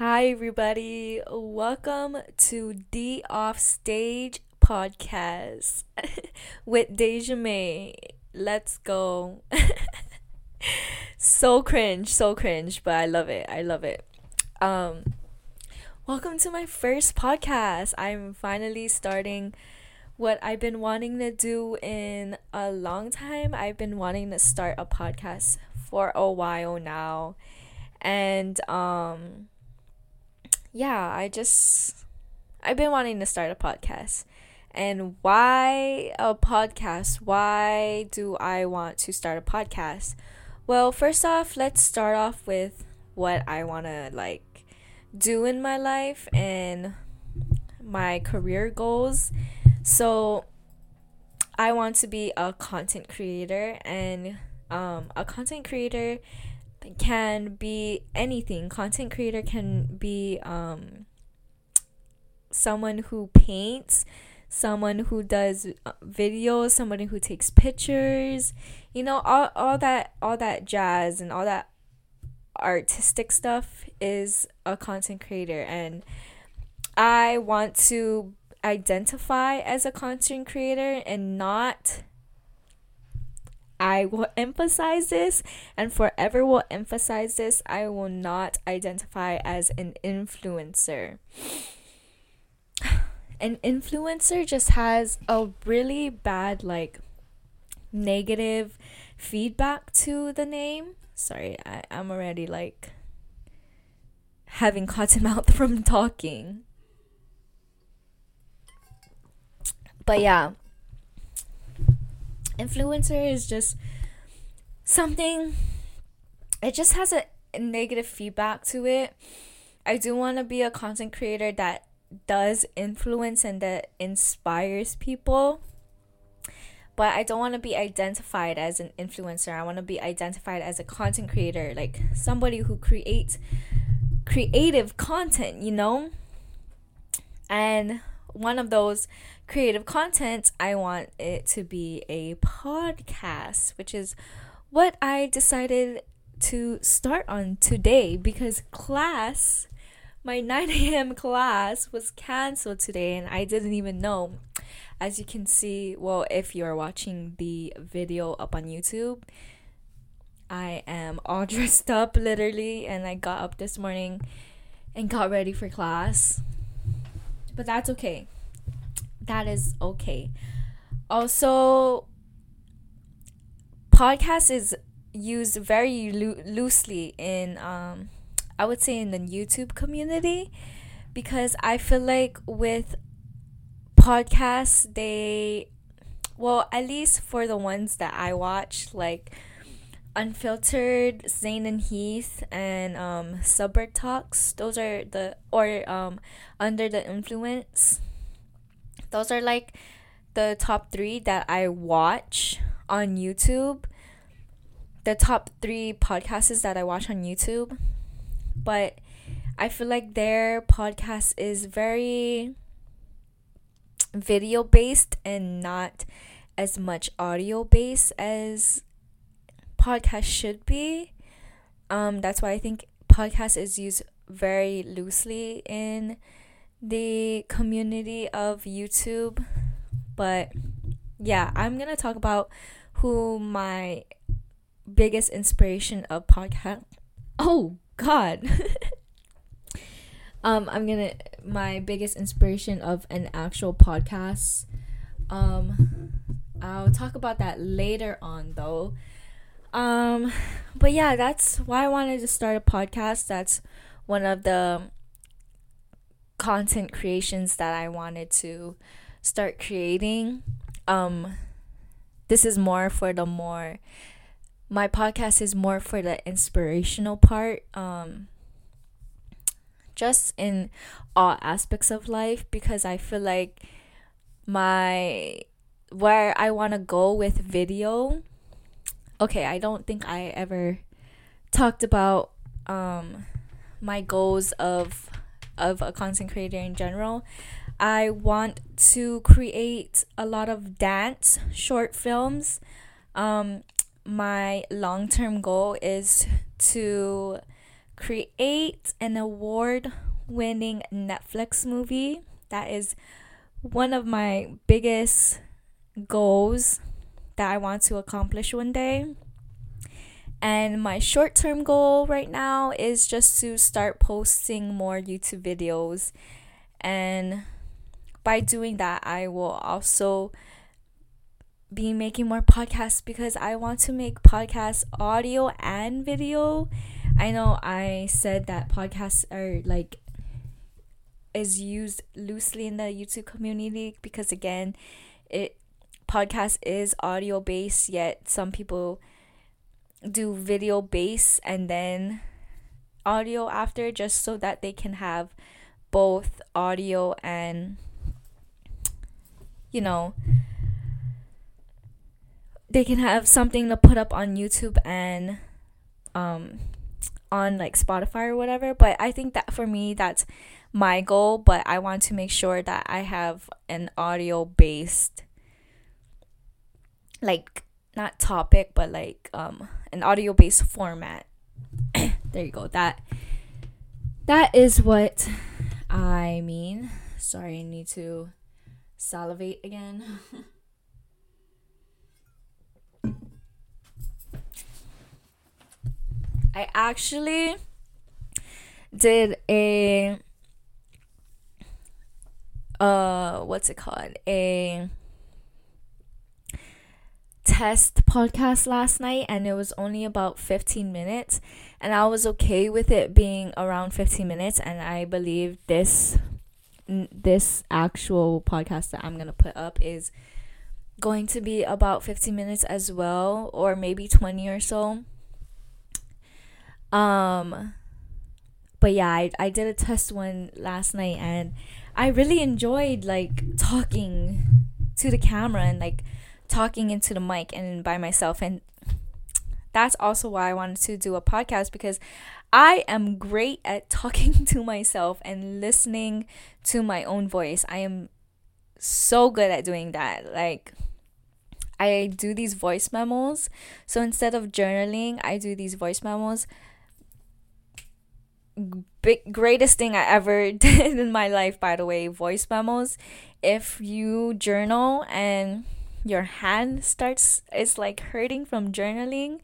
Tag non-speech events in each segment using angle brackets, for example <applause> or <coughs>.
Hi, everybody. Welcome to the Offstage podcast <laughs> with Deja May. Let's go. <laughs> so cringe, so cringe, but I love it. I love it. Um, welcome to my first podcast. I'm finally starting what I've been wanting to do in a long time. I've been wanting to start a podcast for a while now. And um yeah, I just I've been wanting to start a podcast. And why a podcast? Why do I want to start a podcast? Well, first off, let's start off with what I want to like do in my life and my career goals. So, I want to be a content creator and um, a content creator can be anything. Content creator can be um, someone who paints, someone who does uh, videos, someone who takes pictures, you know, all, all that all that jazz and all that artistic stuff is a content creator and I want to identify as a content creator and not I will emphasize this and forever will emphasize this. I will not identify as an influencer. <sighs> An influencer just has a really bad, like, negative feedback to the name. Sorry, I, I'm already like having cotton mouth <laughs> from talking. But yeah, influencer is just something it just has a negative feedback to it. I do want to be a content creator that does influence and that inspires people. But I don't want to be identified as an influencer. I want to be identified as a content creator, like somebody who creates creative content, you know? And one of those creative content, I want it to be a podcast, which is what I decided to start on today because class, my <laughs> 9 a.m. class, was canceled today and I didn't even know. As you can see, well, if you're watching the video up on YouTube, I am all <laughs> dressed up literally and I got up this morning and got ready for class. But that's okay that is okay. Also, podcast is used very loo- loosely in um I would say in the YouTube community because I feel like with podcasts they well at least for the ones that I watch like unfiltered Zane and Heath and um Suburb Talks those are the or um under the influence those are like the top three that I watch on YouTube. The top three podcasts that I watch on YouTube. But I feel like their podcast is very video based and not as much audio based as podcast should be. Um, that's why I think podcast is used very loosely in the community of YouTube. But yeah, I'm going to talk about who my biggest inspiration of podcast Oh god. <laughs> um I'm going to my biggest inspiration of an actual podcast. Um I'll talk about that later on though. Um but yeah, that's why I wanted to start a podcast. That's one of the content creations that I wanted to start creating. Um this is more for the more my podcast is more for the inspirational part um just in all aspects of life because I feel like my where I want to go with video okay, I don't think I ever talked about um my goals of of a content creator in general. I want to create a lot of dance short films. Um, my long term goal is to create an award winning Netflix movie. That is one of my biggest goals that I want to accomplish one day. And my short term goal right now is just to start posting more YouTube videos. And by doing that, I will also be making more podcasts because I want to make podcasts audio and video. I know I said that podcasts are like is used loosely in the YouTube community because again, it podcast is audio based yet some people do video based and then audio after just so that they can have both audio and you know they can have something to put up on YouTube and um on like Spotify or whatever. But I think that for me that's my goal, but I want to make sure that I have an audio based like not topic but like um an audio based format. <coughs> there you go. That that is what I mean. Sorry, I need to salivate again. <laughs> I actually did a uh what's it called? A test podcast last night and it was only about 15 minutes and I was okay with it being around 15 minutes and I believe this this actual podcast that I'm going to put up is going to be about 15 minutes as well or maybe 20 or so. Um, but yeah, I, I did a test one last night and I really enjoyed like talking to the camera and like talking into the mic and by myself and that's also why I wanted to do a podcast because I am great at <laughs> talking to myself and listening to my own voice. I am so good at doing that. Like I do these voice memos. So instead of journaling, I do these voice memos big greatest thing I ever <laughs> did in my life by the way voice memos if you journal and your hand starts it's like hurting from journaling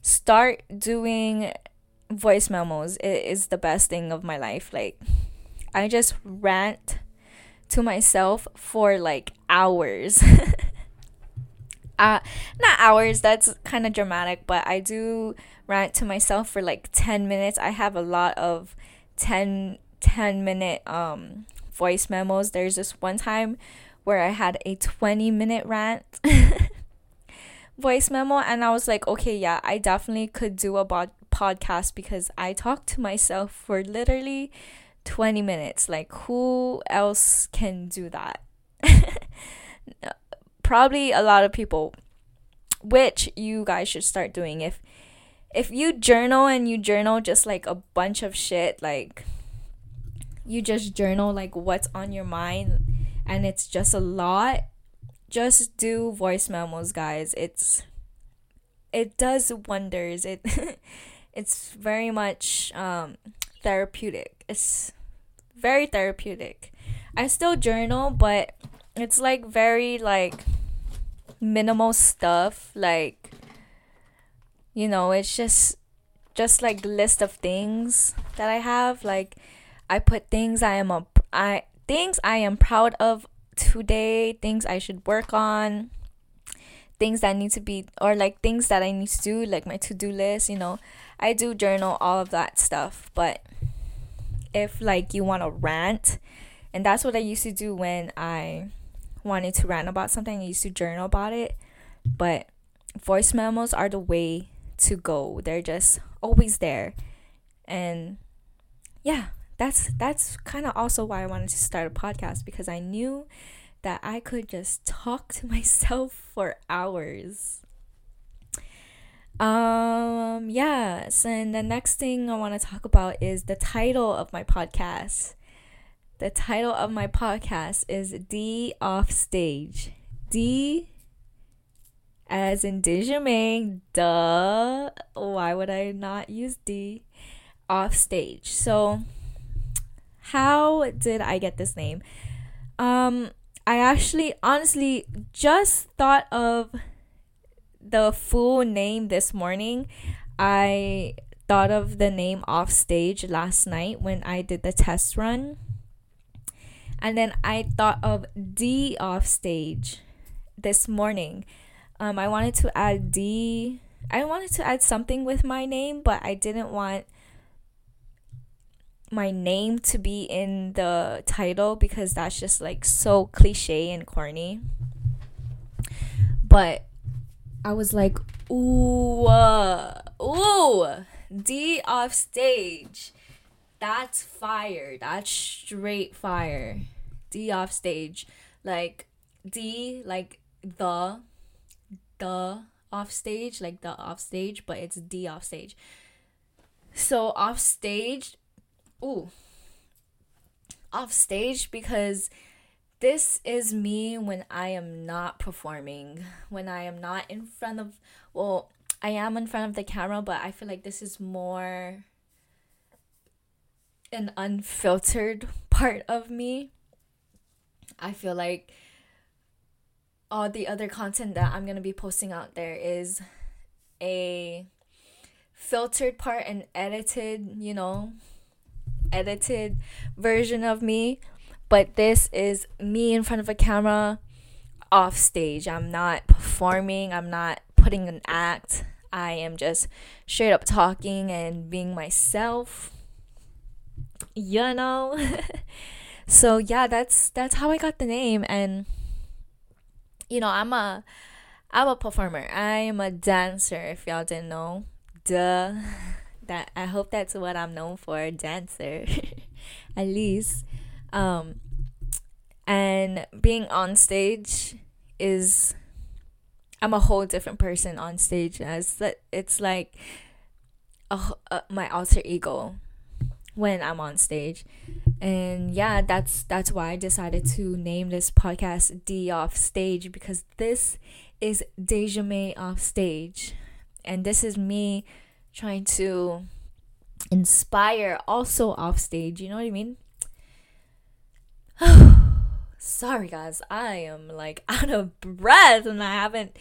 start doing voice memos it is the best thing of my life like I just rant to myself for like hours <laughs> uh not hours that's kind of dramatic but I do rant to myself for like 10 minutes. I have a lot of 10 10 minute um voice memos. There's this one time where I had a 20 minute rant <laughs> voice memo and I was like, "Okay, yeah, I definitely could do a bod- podcast because I talk to myself for literally 20 minutes. Like who else can do that?" <laughs> Probably a lot of people which you guys should start doing if if you journal and you journal just like a bunch of shit, like you just journal like what's on your mind and it's just a lot, just do voice memos, guys. It's it does wonders. It <laughs> it's very much um therapeutic. It's very therapeutic. I still journal, but it's like very like minimal stuff like you know it's just just like list of things that i have like i put things i am a i things i am proud of today things i should work on things that need to be or like things that i need to do like my to-do list you know i do journal all of that stuff but if like you want to rant and that's what i used to do when i wanted to rant about something i used to journal about it but voice memos are the way to go. They're just always there. And yeah, that's that's kind of also why I wanted to start a podcast because I knew that I could just talk to <laughs> myself for hours. Um yes, and the next thing I want to talk about is the title of my podcast. The title of my podcast is D Off Stage. D as in Deja May, duh. Why would I not use D? off stage. So, how did I get this name? Um, I actually honestly just thought of the full name this morning. I thought of the name off stage last night when I did the test run. And then I thought of D off stage this morning. Um, I wanted to add D. I wanted to add something with my name, but I didn't want my name to be in the title because that's just like so cliche and corny. But I was like, ooh, uh, ooh, D off stage. That's fire. That's straight fire. D off stage. Like D like the the off stage, like the off stage, but it's D off stage. So off stage ooh off stage because this is me when I am not performing, when I am not in front of well, I am in front of the camera, but I feel like this is more an unfiltered <laughs> part of me. I feel like all the other content that I'm going to be posting out there is a filtered part and edited, you know, edited version of me, but this is me in front of a camera off stage. I'm not performing, I'm not putting an act. I am just straight up talking and being myself. You know? <laughs> so yeah, that's that's how I got the name and you know, I'm a I'm a performer. I am a dancer if y'all didn't know. Duh <laughs> that I hope that's what I'm known for, dancer, <laughs> at least. Um, and being on stage is I'm a whole different person on stage. As that it's like a, a, my alter ego when I'm on stage. And yeah, that's that's why I decided to name this podcast D off stage because this is Deja May off stage. And this is me trying to inspire also off stage. You know what I mean? <sighs> Sorry guys, I am like <laughs> out of breath and I haven't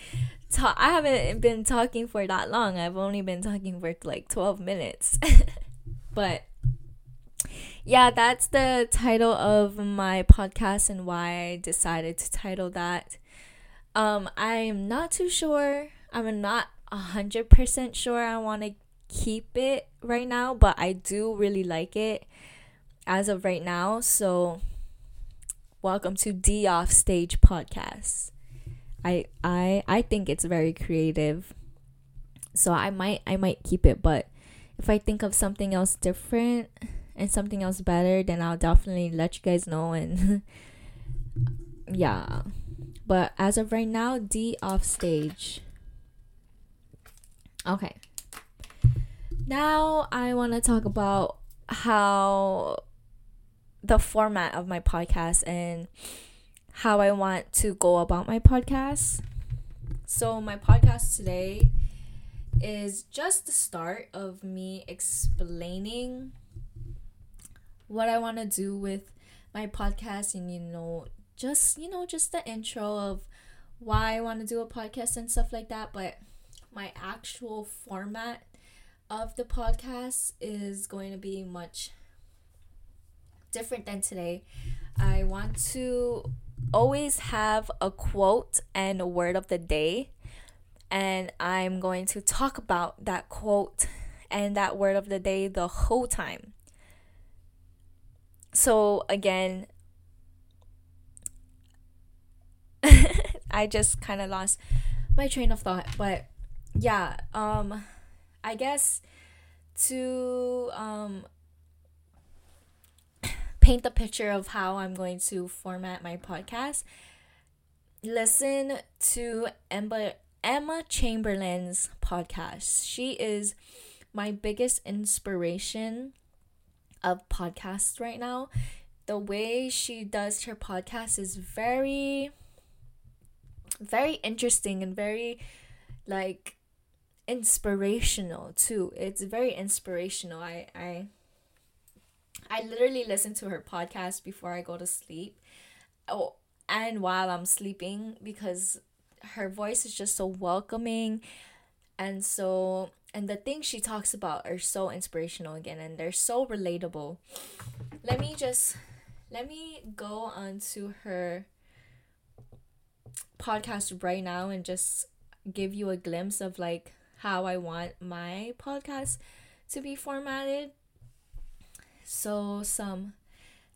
ta- I haven't been talking for that long. I've only been talking for like 12 minutes. <laughs> but yeah, that's the title of my podcast and why I decided to title that. Um I'm not too sure. I'm not 100% sure I want to keep it right now, but I do really like it as of right now. So, welcome to D Off Stage Podcast. I I I think it's very creative. So I might I might keep it, but if I think of something else different and something else better, then I'll definitely let you guys know and <laughs> yeah. But as of right now, D off stage. Okay. Now I want to talk about how the format of my podcast and how I want to go about my podcast. So, my podcast today is just the start of me explaining what I want to do with my podcast and you know just you know just the intro of why I want to do a podcast and stuff like that but my actual format of the podcast is going to be much different than today. I want to always have a quote and a word of the day, and I'm going to talk about that quote and that word of the day the whole time. So, again, <laughs> I just kind of lost my train of thought, but yeah, um, I guess to um, <coughs> paint the picture of how I'm going to format my podcast, listen to Emma, Emma Chamberlain's podcast. She is my biggest inspiration of podcasts right now. The way she does her podcast is very, very interesting and very like inspirational too. It's very inspirational. I I I literally listen to her podcast before I go to sleep. Oh, and while I'm sleeping because her voice is just so welcoming and so and the things she talks about are so inspirational again and they're so relatable. Let me just let me go on to her podcast right now and just give you a glimpse of like how I want my podcast to be formatted. So some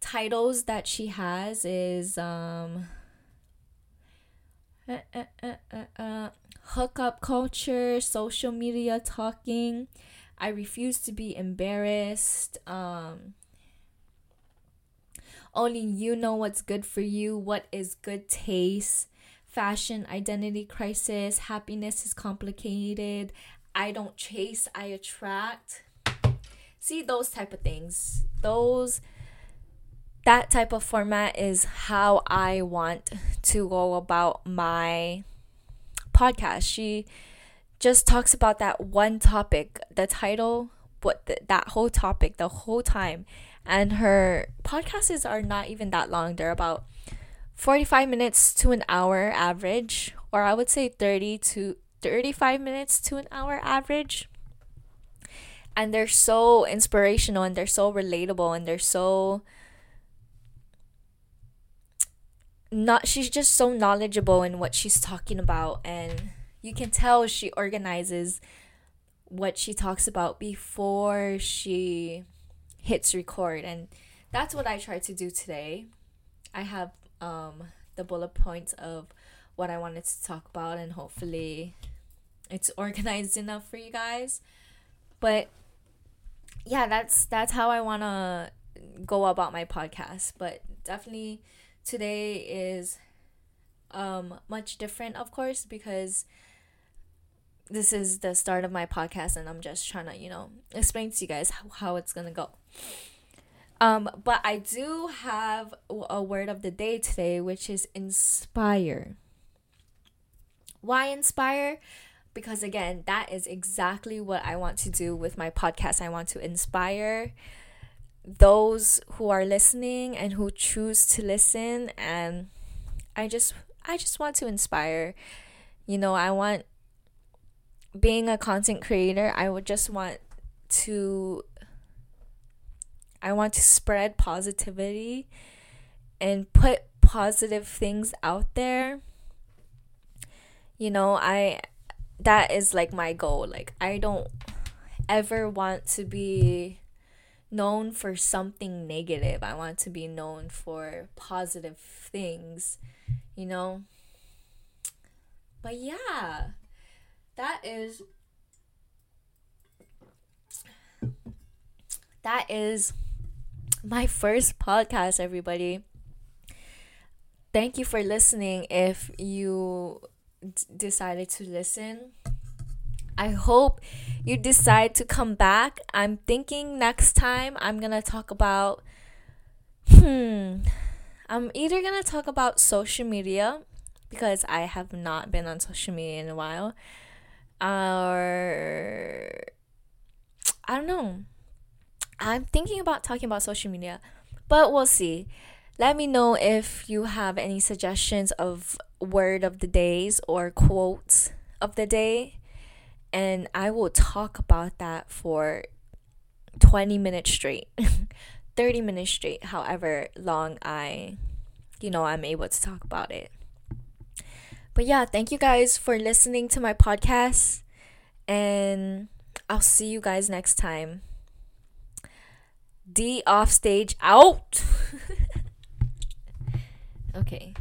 titles that she has is um uh, uh, uh, uh, uh hookup culture, social media talking. I refuse to be embarrassed. Um only you know what's good for you, what is good taste fashion identity crisis, happiness is complicated, I don't chase, I attract. See those type of things. Those that type of format is how I want to go about my podcast. She just talks about that one topic, the title, what the, that whole topic the whole time. And her podcasts are not even that long. They're about 45 minutes to an hour average, or I would say 30 to 35 minutes to an hour average. And they're so inspirational and they're so relatable and they're so not she's just so knowledgeable in what she's talking about and you can tell she organizes what she talks about before she hits record and that's what I try to do today. I have um, the bullet points of what I wanted to talk about, and hopefully it's organized enough for you guys. But yeah, that's that's how I want to go about my podcast. But definitely today is um much different, of course, because this is the start of my podcast and I'm just trying to, you know, explain to you guys how, how it's going to go. Um, but I do have a word of the day today, which is inspire. Why inspire? Because again, that is exactly what I want to do with my podcast. I want to inspire those who are listening and who choose to listen and I just I just want to inspire. You know, I want being a content creator, I would just want to I want to spread positivity and put positive things out there. You know, I that is like my goal. Like I don't ever want to be known for something negative. I want to be known for positive things, you know? But yeah, that is that is my first podcast, everybody. Thank you for listening if you d- decided to listen. I hope you decide to come back. I'm thinking next time I'm going to talk about hmm I'm either going to talk about social media because I have not been on social media in a while or I don't know. I'm thinking about talking about social media, but we'll see. Let me know if you have any suggestions of word of the days or quotes of the day, and I will talk about that for 20 minutes straight, <laughs> 30 minutes straight, however long I, you know, I'm able to talk about it. But yeah, thank you guys for listening to my podcast, and I'll see you guys next time. D off stage out. <laughs> okay.